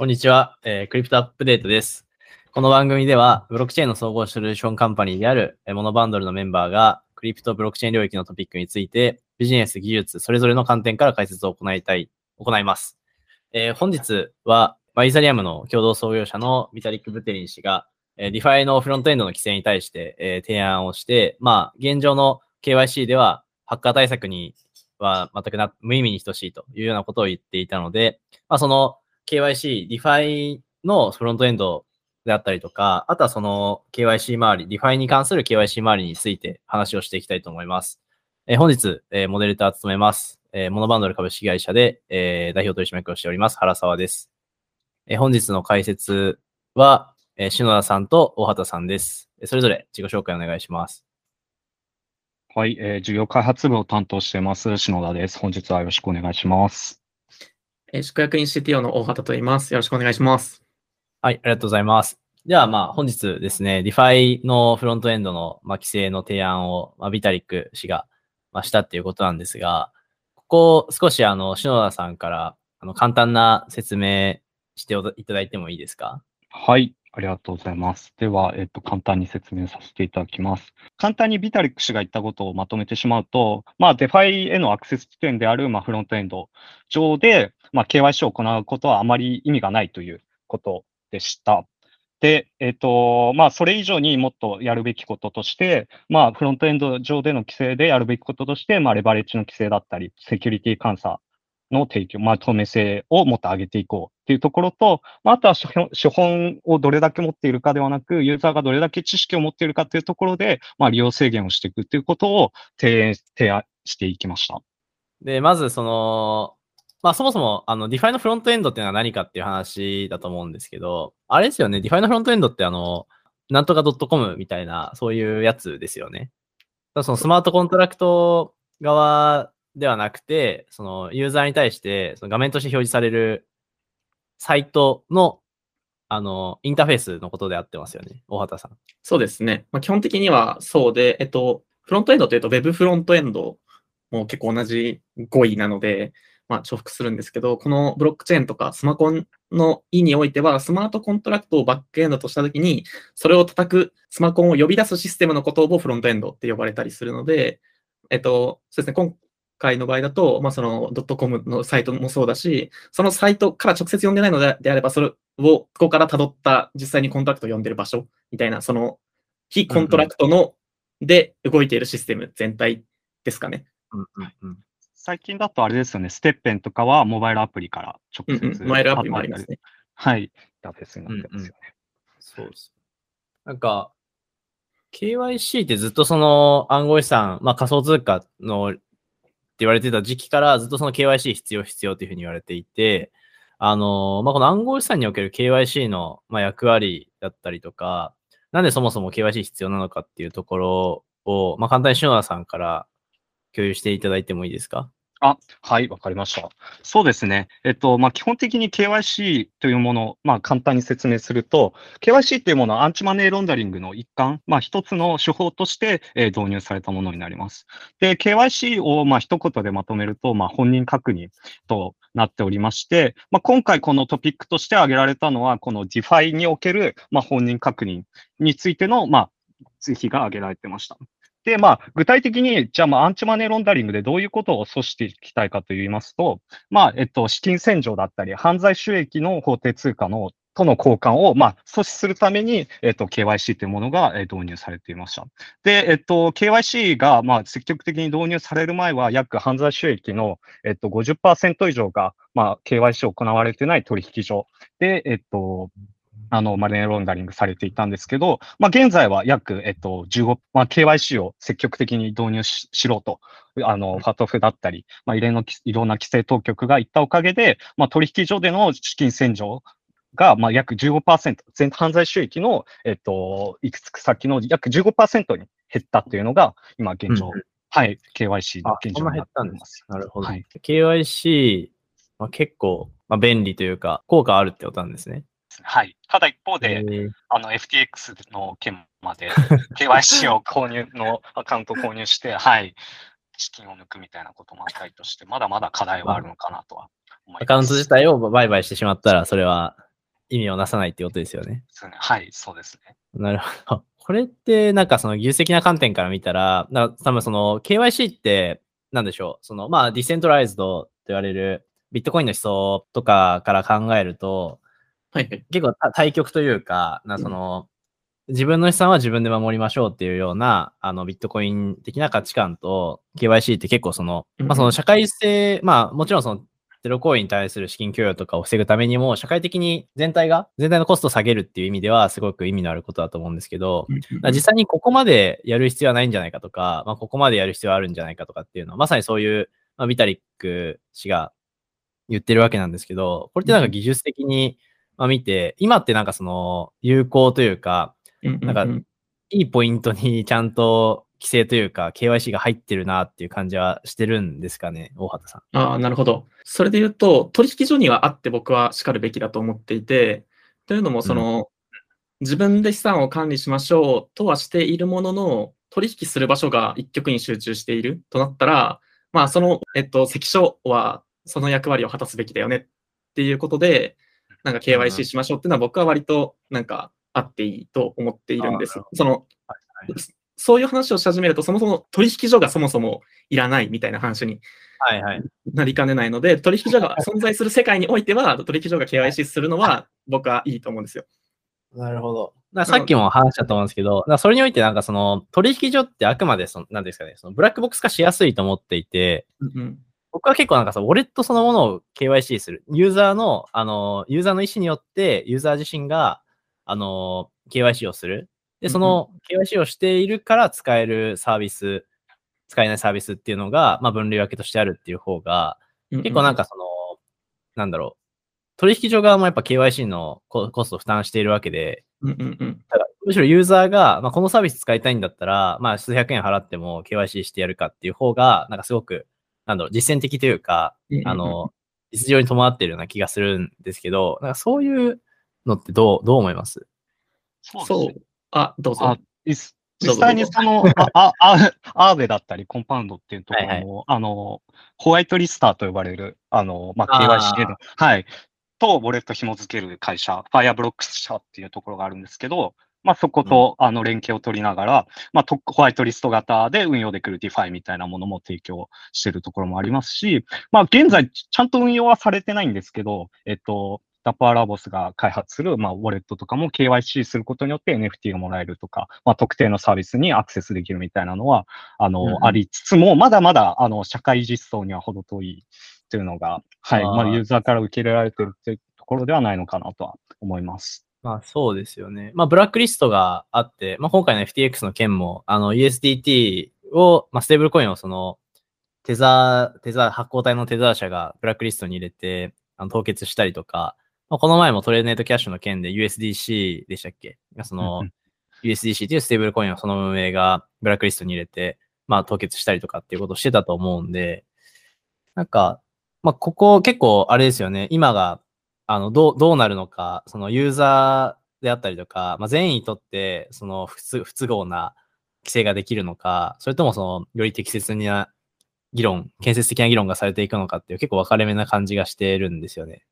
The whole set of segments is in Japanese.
こんにちは、えークリプトアップデートです。この番組では、ブロックチェーンの総合ソリューションカンパニーであるえーモノバンドルのメンバーが、クリプトブロックチェーン領域のトピックについて、ビジネス、技術、それぞれの観点から解説を行いたい、行います。えー本日は、まあイーサリアムの共同創業者のビタリック・ブテリン氏が、えー、 DeFi のフロントエンドの規制に対して、えー提案をして、まあ、現状の KYC では、ハッカー対策には全くな無意味に等しいというようなことを言っていたので、まあ、その KYC、 DeFi のフロントエンドであったりとか、あとはその KYC 周り、 DeFi に関する KYC 周りについて話をしていきたいと思います。えー本日、えーモデレーターを務めます、えーモノバンドル株式会社で、えー代表取締役をしております、原沢です。え本日の解説は、え篠田さんと大畑さんです。それぞれ自己紹介お願いします。はい、えー事業開発部を担当してます、篠田です。本日はよろしくお願いします。えー宿泊員 CTO の大畑と言います。よろしくお願いします。はい、ありがとうございます。では、まあ、本日ですね、DeFi のフロントエンドの、まあ、規制の提案を、まあ、ビタリック氏が、まあ、したっていうことなんですが、ここ、少し、あの、篠田さんから、あの、簡単な説明しておいただいてもいいですか？はい、ありがとうございます。では、えっと、簡単に説明させていただきます。簡単にビタリック氏が言ったことをまとめてしまうと、まあ、 DeFi へのアクセス地点である、まあ、フロントエンド上で、まあ、KYC を行うことはあまり意味がないということでした。で、えっと、まあ、それ以上にもっとやるべきこととして、まあ、フロントエンド上での規制でやるべきこととして、まあ、レバレッジの規制だったり、セキュリティ監査の提供、まあ、透明性をもっと上げていこうっていうところと、あ、とは資本をどれだけ持っているかではなく、ユーザーがどれだけ知識を持っているかっていうところで、まあ、利用制限をしていくっていうことを提案提案していきました。で、まず、その、まあ、そもそも、あの、DeFi のフロントエンドっていうのは何かっていう話だと思うんですけど、あれですよね、DeFi のフロントエンドって、あの、なんとか .com みたいな、そういうやつですよね。そのスマートコントラクト側ではなくて、そのユーザーに対してその画面として表示されるサイトの、あの、インターフェースのことであってますよね。大畑さん。そうですね。まあ、基本的にはそうで、えっと、フロントエンドというと Web フロントエンドも結構同じ語彙なので、まあ、重複するんですけど、このブロックチェーンとかスマコンの意においては、スマートコントラクトをバックエンドとしたときに、それを叩くスマコンを呼び出すシステムのことをフロントエンドって呼ばれたりするので、えっと、そうですね、今回の場合だと、まあ、そのドットコムのサイトもそうだし、そのサイトから直接呼んでないのでであれば、それをここから辿った実際にコントラクトを呼んでる場所みたいな、その非コントラクトので動いているシステム全体ですかね。うんうんうん。最近だとあれですよね、 STEPN とかはモバイルアプリから直接、うんうん、モバイルアプリもありますね。はい、インターフェースになってますよね。そうです。なんか、KYC ってずっとその暗号資産、まあ仮想通貨の言われてた時期からずっとその KYC 必要必要というふうに言われていて、あの、まあこの暗号資産における KYC の、ま、役割だったりとか、なんでそもそも KYC 必要なのかっていうところを、まあ簡単に篠田さんから共有していただいてもいいですか？あ、はい、わかりました。そうですね。えっと、まあ、基本的に KYC というもの、まあ、簡単に説明すると、KYC というものはアンチマネーロンダリングの一環、まあ、一つの手法として、えー導入されたものになります。で、KYC を、まあ、一言でまとめると、まあ、本人確認となっておりまして、まあ、今回このトピックとして挙げられたのは、この DeFi における、まあ、本人確認についての、まあ、是非が挙げられてました。で、まあ、具体的に、じゃあ、まあ、アンチマネーロンダリングでどういうことを阻止していきたいかと言いますと、まあ、えっと、資金洗浄だったり、犯罪収益の法定通貨のとの交換を、まあ、阻止するために、えっと、KYC というものが、え導入されていました。で、えっと、KYC が、まあ、積極的に導入される前は、約犯罪収益の、えっと、50%以上が、まあ、KYC を行われてない取引所で、えっと、あの、マネーロンダリングされていたんですけど、まあ、現在は約、えっと、15、まあ、KYC を積極的に導入ししろと、あの、ファトフだったり、まあ、いろんな、いろんな規制当局が言ったおかげで、まあ、取引所での資金洗浄が、まあ、約15%、全犯罪収益の、えっと、いくつか先の約15%に減ったっていうのが、今現状、うんはい、KYC の現状になったてっんますす。なるほど。はい KYC、まあ、結構、まあ、便利というか、効果あるってことなんですね。はい。ただ一方で、えーあの、FTX の件まで KYC を購入のアカウントを購入して、はい、資金を抜くみたいなこともあったりとして、まだまだ課題はあるのかなとは思います。アカウント自体を売買してしまったら、それは意味をなさないっていうことですよねはい、そうですね。なるほど。これって、なんかその技術的な観点から見たら、な多分その KYC って、なんでしょう。その、まあ、ディセントライズドと言われるビットコインの思想とかから考えると、はいはい。結構た対極というか、なその、自分の資産は自分で守りましょうっていうような、あの、ビットコイン的な価値観と、KYC って結構その、うんまあその社会性、まあもちろんその、テロ行為に対する資金供与とかを防ぐためにも、社会的に全体が、全体のコストを下げるっていう意味では、すごく意味のあることだと思うんですけど、実際にここまでやる必要はないんじゃないかとか、まあ、ここまでやる必要はあるんじゃないかとかっていうのは、まさにそういう、まあ、ビタリック氏が言ってるわけなんですけど、これってなんか技術的に、まあ、見て、今ってなんかその有効というか、うんうんうんなんかいいポイントにちゃんと規制というか、KYC が入ってるなっていう感じはしてるんですかね、大畑さん。ああ、なるほど。それで言うと、取引所にはあって僕は叱るべきだと思っていて、というのも、その、自分で資産を管理しましょうとはしているものの、取引する場所が一極に集中しているとなったら、まあ、その、えっと、関所はその役割を果たすべきだよねっていうことで、なんかうん KYC しましょうっていうのは僕は割となんかあっていいと思っているんですあーなる。その、そういう話をし始めると、そもそも取引所がそもそもいらないみたいな話にはいはい。なりかねないので、取引所が存在する世界においては、取引所が KYC するのは僕はいいと思うんですよ。なるほど。ださっきも話したと思うんですけど、それにおいてなんかその取引所ってあくまでその、なんですかね、そのブラックボックス化しやすいと思っていて、うん僕は結構なんかそのウォレットそのものを KYC する。ユーザーの、あの、ユーザーの意思によって、ユーザー自身が、あの、KYC をする。で、その KYC をしているから使えるサービス、使えないサービスっていうのが、まあ分類分けとしてあるっていう方が、うん結構なんかその、なんだろう、取引所側もやっぱ KYC のココストを負担しているわけで、うんうんうん。だからむしろユーザーが、まあ、このサービス使いたいんだったら、まあ、数百円払っても KYC してやるかっていう方が、なんかすごく、なんだろう、実践的というか、あの、実情に伴っているような気がするんですけど、なんかそういうのってどう、どう思います？そうそう。あ、どうぞ。実際にその、あ、あ、アーベだったり、コンパウンドっていうところも、はいあの、ホワイトリスターと呼ばれる、あの、まあ、KYC の、はい、と、ウォレット紐付ける会社、ファイアブロックス社っていうところがあるんですけど、まあ、そこと、あの、連携を取りながら、まあ、とホワイトリスト型で運用できる DeFi みたいなものも提供してるところもありますし、まあ、現在、ちゃんと運用はされてないんですけど、えっと、ダッパーラボスが開発する、まあ、ウォレットとかも KYC することによって NFT がもらえるとか、まあ、特定のサービスにアクセスできるみたいなのは、あの、うんうん。ありつつも、まだまだ、あの、社会実装には程遠いというのが、はい、まあ、ユーザーから受け入れられてるっていうところではないのかなとは思います。まあそうですよね。まあブラックリストがあって、まあ今回の FTX の件も、あの USDT を、まあステーブルコインをその、テザー、テザー、発行体のテザー社がブラックリストに入れて、あの凍結したりとか、まあ、この前もトレードネットキャッシュの件で USDC でしたっけ？がその、USDC というステーブルコインをその運営がブラックリストに入れて、まあ凍結したりとかっていうことをしてたと思うんで、なんか、まあここ結構あれですよね、今が、あの、どう、どうなるのか、そのユーザーであったりとか、まあ善意にとって、その不都不都合な規制ができるのか、それともその、より適切な議論、建設的な議論がされていくのかっていう結構分かれ目な感じがしてるんですよね。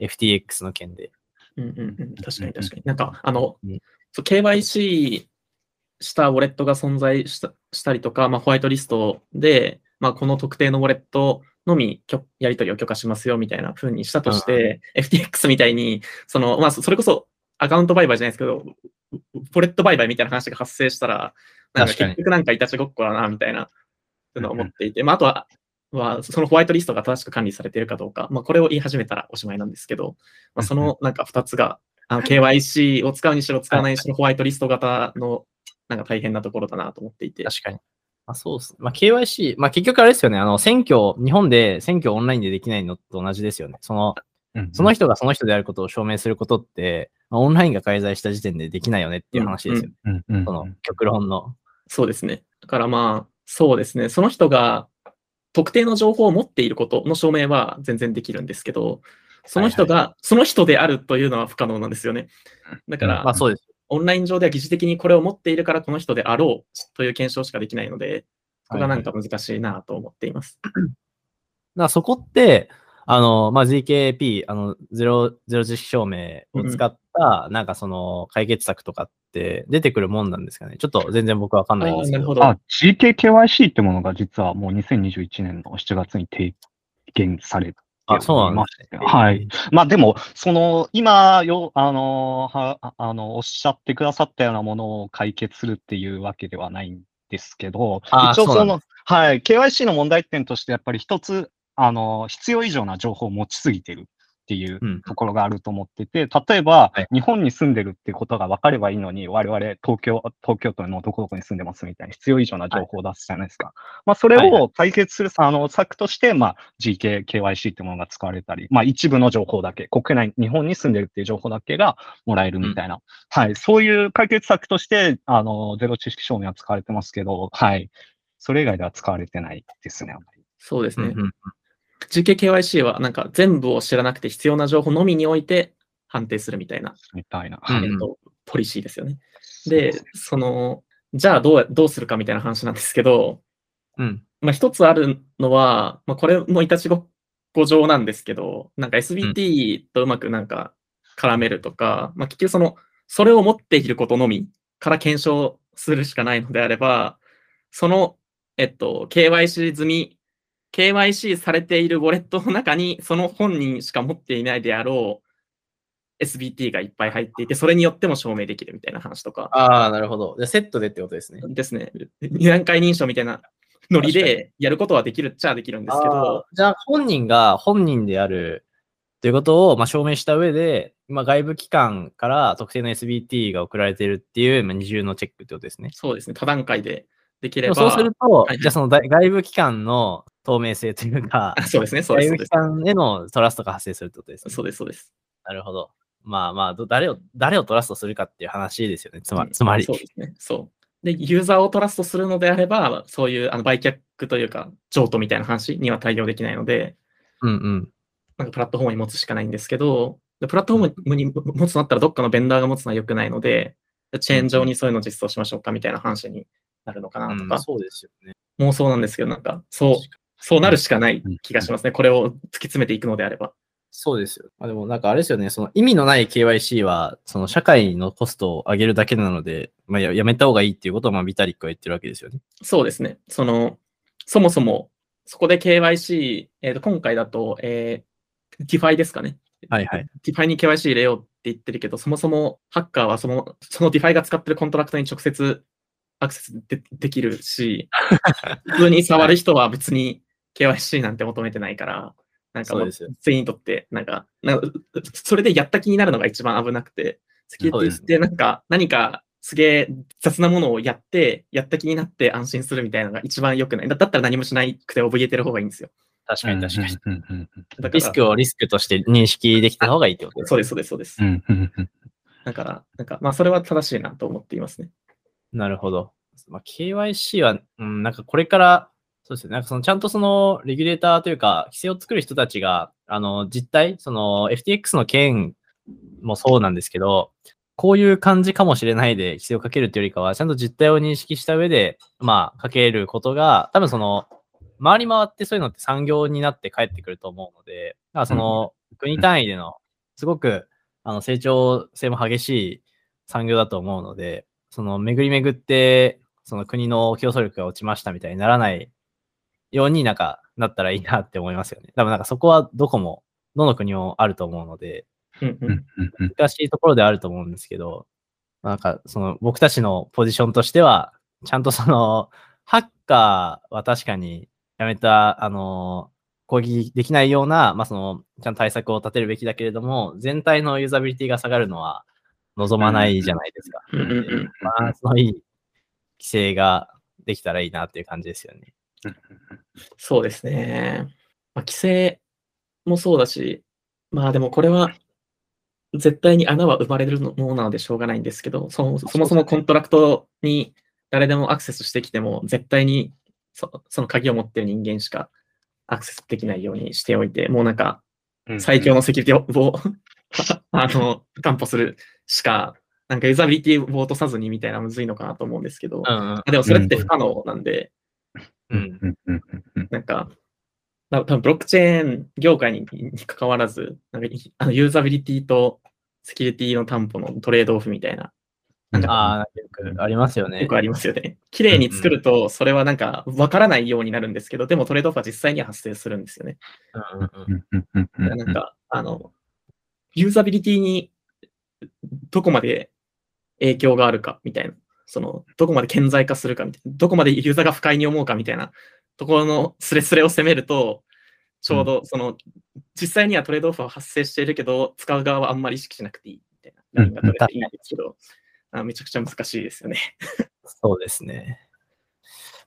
FTX の件で。うんうんうん、確かに確かに。なんか、あのうん、そう KYC したウォレットが存在したしたりとか、まあ、ホワイトリストで、まあ、この特定のウォレットのみやり取りを許可しますよみたいな風にしたとして、FTX みたいに、その、まあ、そそれこそアカウント売買じゃないですけど、ウウォレット売買みたいな話が発生したら、なんか結局なんかいたちごっこだな、みたいな、いうのを思っていて、まあ、あとは、は、そのホワイトリストが正しく管理されているかどうか、まあ、これを言い始めたらおしまいなんですけど、まあ、そのなんか2つが、KYC を使うにしろ使わないにしろホワイトリスト型のなんか大変なところだなと思っていて。確かに。まあ、そうですね。まあ、KYC、まあ、結局あれですよね。あの、選挙、日本で選挙オンラインでできないのと同じですよね。その、その人がその人であることを証明することって、まあ、オンラインが介在した時点でできないよねっていう話ですよね。その、極論の。そうですね。だからまあ、そうですね。その人が特定の情報を持っていることの証明は全然できるんですけど、その人が、その人であるというのは不可能なんですよね。だから、まあ、そうです。オンライン上では疑似的にこれを持っているからこの人であろうという検証しかできないので、そこがなんか難しいなと思っています。だからそこって、あの、まあ、ZKP、あの、ゼロ、ゼロ知識証明を使った、なんかその、解決策とかって出てくるもんなんですかね？ちょっと全然僕わかんないんですけど。あ GKKYC ってものが実はもう2021年の7月に提言されてあ、そうなんですね。はい。まあでも、その、今よ、あの、は、ああの、おっしゃってくださったようなものを解決するっていうわけではないんですけど、一応その、はい、KYC の問題点としてやっぱり一つ、あの、必要以上な情報を持ちすぎてるっていううん。ところがあると思ってて、例えばはい、日本に住んでるってことが分かればいいのに、我々東京、東京都のどこどこに住んでますみたいな必要以上な情報を出すじゃないですか。まあ、それを解決するあの策として、まあ、GK、KYC ってものが使われたり、まあ、一部の情報だけ、国内、日本に住んでるっていう情報だけがもらえるみたいな、はい、そういう解決策として、あの、ゼロ知識証明は使われてますけど、はい、それ以外では使われてないですね、あんまり。そうですね。うんうん GKKYC はなんか全部を知らなくて必要な情報のみにおいて判定するみたいな、みたいな。えっと、ポリシーですよね。でそ、の、じゃあどうどうするかみたいな話なんですけど、うん。まあ、一つあるのは、まあ、これもいたちごっこ上なんですけど、なんか SBT とうまくなんか絡めるとか、まあ、結局その、それを持っていることのみから検証するしかないのであれば、その、えっと、KYC 済み、KYC されているウォレットの中に、その本人しか持っていないであろう SBT がいっぱい入っていて、それによっても証明できるみたいな話とかああ、なるほど。で、セットでってことですね。ですね。二段階認証みたいなノリでやることはできるっちゃできるんですけあどー、じゃあ、本人が本人であるということを、まあ、証明した上で、まあ、外部機関から特定の SBT が送られているっていう、まあ、二重のチェックってことですね。そうですね、多段階でできでれば、もそうすると、はいじゃあその大外部機関の透明性というか あ、そうですね、そうです。外部機関へのトラストが発生するってことですね。そうです、そうです。なるほど。まあまあ、ど誰を、誰をトラストするかっていう話ですよね。つまうんつまり。そうですね、そう。で、ユーザーをトラストするのであれば、そういうあの売却というか、譲渡みたいな話には対応できないので、うんうん。なんかプラットフォームに持つしかないんですけど、でプラットフォームに持つとなったらどっかのベンダーが持つのは良くないので、チェーン上にそういうのを実装しましょうかみたいな話になるのかなとか、うんそうですよね。妄想なんですけど、なんか、そう、そうなるしかない気がしますね。これを突き詰めていくのであれば。そうですよ。まあ、でもなんかあれですよね、その意味のない KYC は、その社会のコストを上げるだけなので、まあ、ややめた方がいいっていうことを、まあ、ビタリックは言ってるわけですよね。そうですね。その、そもそも、そこで KYC、えーと今回だと、えー、DeFi ですかね。はいはい。DeFi に KYC 入れようって言ってるけど、そもそもハッカーはそのその DeFi が使ってるコントラクトに直接アクセスでできるし、普通に触る人は別に KYC なんて求めてないから、なんか全員にとって、なんか、なんかそれでやった気になるのが一番危なくて、セキュリティってなんか何かすげえ雑なものをやって、やった気になって安心するみたいなのが一番良くない。だだったら何もしなくて怯えてる方がいいんですよ。確かに確かに。うんうんうんだからリスクをリスクとして認識できた方がいいってことですそうです、そうです、そうです。だから、なんか、まあ、それは正しいなと思っていますね。なるほど。まあ、KYC は、うん、なんかこれから、そうですね。なんかそのちゃんとそのレギュレーターというか、規制を作る人たちが、あの、実態、その FTX の件もそうなんですけど、こういう感じかもしれないで規制をかけるというよりかは、ちゃんと実態を認識した上で、まあ、かけることが、多分その、回り回ってそういうのって産業になって帰ってくると思うので、だからその、国単位での、すごく、あの、成長性も激しい産業だと思うので、その巡り巡って、その国の競争力が落ちましたみたいにならないようになんかなったらいいなって思いますよね。多分なんかそこはどこも、どの国もあると思うので、難しいところではあると思うんですけど、なんかその僕たちのポジションとしては、ちゃんとその、ハッカーは確かにやめた、あの、攻撃できないような、まあその、ちゃんと対策を立てるべきだけれども、全体のユーザビリティが下がるのは望まないじゃないですか。うんうんうんバランスのいい規制ができたらいいなっていう感じですよね。そうですね。まあ、規制もそうだし、まあでもこれは絶対に穴は生まれるものなのでしょうがないんですけど、そもそもそもコントラクトに誰でもアクセスしてきても、絶対にそその鍵を持ってる人間しかアクセスできないようにしておいて、もうなんかうん最強のセキュリティを あの担保するしか、なんかユーザビリティを落とさずにみたいなむずいのかなと思うんですけど、うんうん。でもそれって不可能なんで、うん。うんうんうんうんなんか、多分ブロックチェーン業界にに関わらず、なんかいあのユーザビリティとセキュリティの担保のトレードオフみたいな、なんかああ、よくありますよね。よくありますよね。綺麗に作ると、それはなんか分からないようになるんですけど、でもトレードオフは実際には発生するんですよね。うんうんうんうんうんうんうんなんか、あの、ユーザビリティにどこまで影響があるかみたいな、その、どこまで顕在化するかみたいな、どこまでユーザーが不快に思うかみたいなところのスレスレを攻めると、ちょうどその、実際にはトレードオフは発生しているけど、使う側はあんまり意識しなくていいみたいなラインが取れていいんですけど、あめちゃくちゃ難しいですよね。そうですね。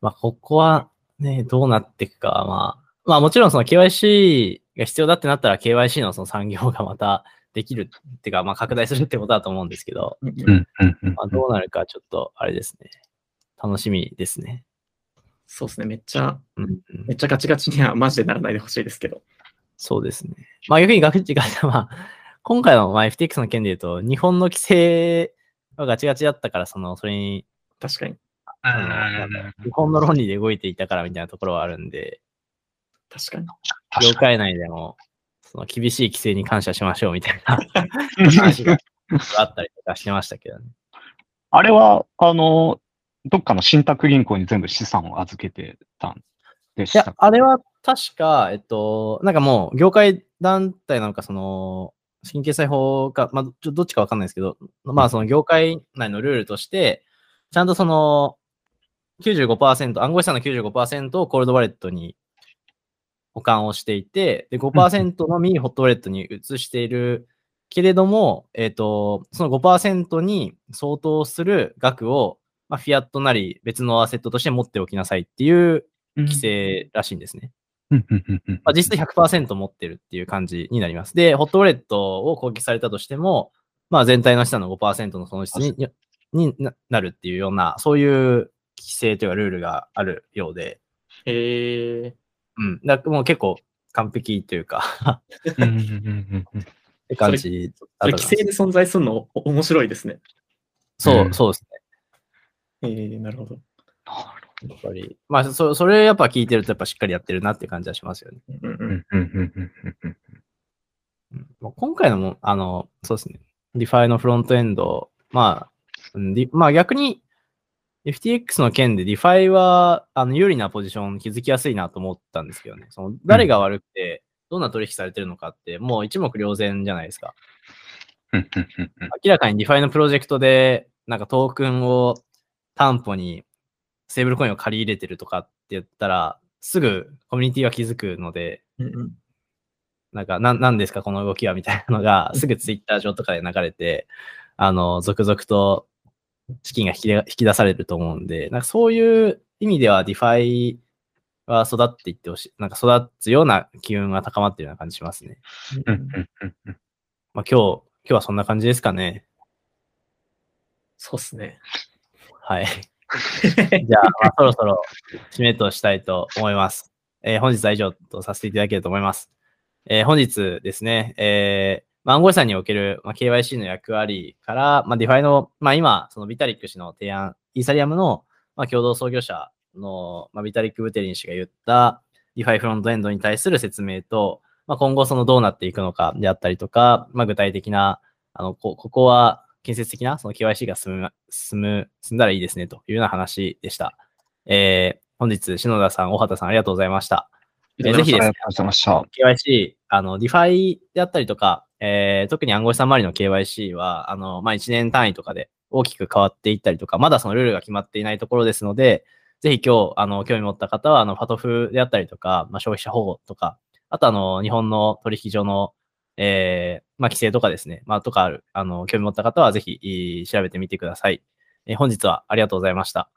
まあ、ここはね、どうなっていくか、まあ、まあもちろんその KYC が必要だってなったら KYC のその産業がまたできるっていうか、まあ拡大するってことだと思うんですけど、うんうんうんまあ、どうなるかちょっとあれですね。楽しみですね。そうですね、めっちゃ、うんうんめっちゃガチガチにはマジでならないでほしいですけど。そうですね。まあ逆にガチガチ、まあ、今回のまあ FTX の件で言うと、日本の規制がガチガチだったから、その、それに、確かに、日本の論理で動いていたからみたいなところはあるんで、確かに。業界内でも、その厳しい規制に感謝しましょうみたいな話があったりとかしてましたけどね。あれは、あの、どっかの信託銀行に全部資産を預けてたんでいやした、あれは確か、えっと、なんかもう、業界団体なのか、その、資金決済法か、まあ、ちょどっちかわかんないですけど、まあ、その業界内のルールとして、ちゃんとその、95%、暗号資産の95%をコールドワレットに保管をしていて、で、5%のみホットウォレットに移しているけれども、えっ、と、その5%に相当する額を、まあ、フィアットなり別のアセットとして持っておきなさいっていう規制らしいんですね。まあ、実質100%持ってるっていう感じになります。で、ホットウォレットを攻撃されたとしても、まあ全体の資産の5%の損失ににななるっていうような、そういう規制というかルールがあるようで、へえうん。だもう結構完璧というかって感じだ規制で存在するの面白いですね。そう、そうですね。ええー、なるほど。やっぱり、まあ、そそれやっぱ聞いてると、やっぱしっかりやってるなって感じはしますよね。今回のも、あの、そうですね、 DeFi のフロントエンド、まあ、まあ逆に FTX の件で DeFi はあの有利なポジション築きやすいなと思ったんですけどね。その誰が悪くて、どんな取引されてるのかって、もう一目瞭然じゃないですか。うんうんうんうん明らかに DeFi のプロジェクトで、なんかトークンを担保にステーブルコインを借り入れてるとかって言ったら、すぐコミュニティは気づくので、うんうんなんか、なん、なんですかこの動きはみたいなのが、すぐツイッター上とかで流れて、あの、続々と資金が引き出引き出されると思うんで、なんかそういう意味では DeFi は育っていってほしい。なんか育つような機運が高まってるような感じしますね。うんうんうんうんまあ今日、今日はそんな感じですかね。そうっすね。はい。じゃあ、まあ、そろそろ締めとしたいと思います。えー本日は以上とさせていただけると思います。えー本日ですね、えーまあ、暗号資産における、まあ、KYC の役割から、まあ、 DeFi の、まあ、今、そのビタリック氏の提案、イーサリアムの、まあ、共同創業者の、まあ、ビタリック・ブテリン氏が言った、DeFi フロントエンドに対する説明と、まあ、今後そのどうなっていくのかであったりとか、まあ、具体的な、あの、こここは建設的なその KYC が進む、進む、進んだらいいですねというような話でした。えー、本日、篠田さん、大畑さん、ありがとうございました。えーぜひですね。KYC、あの、 DeFi であったりとか、えー、特に暗号資産周りの KYC は、あの、まあ、1年単位とかで大きく変わっていったりとか、まだそのルールが決まっていないところですので、ぜひ今日、あの、興味持った方は、あの、ファトフであったりとか、まあ、消費者保護とか、あとあの、日本の取引所の、えー、まあ、規制とかですね、まあ、とかある、あの、興味持った方は、ぜひ、調べてみてください。えー本日はありがとうございました。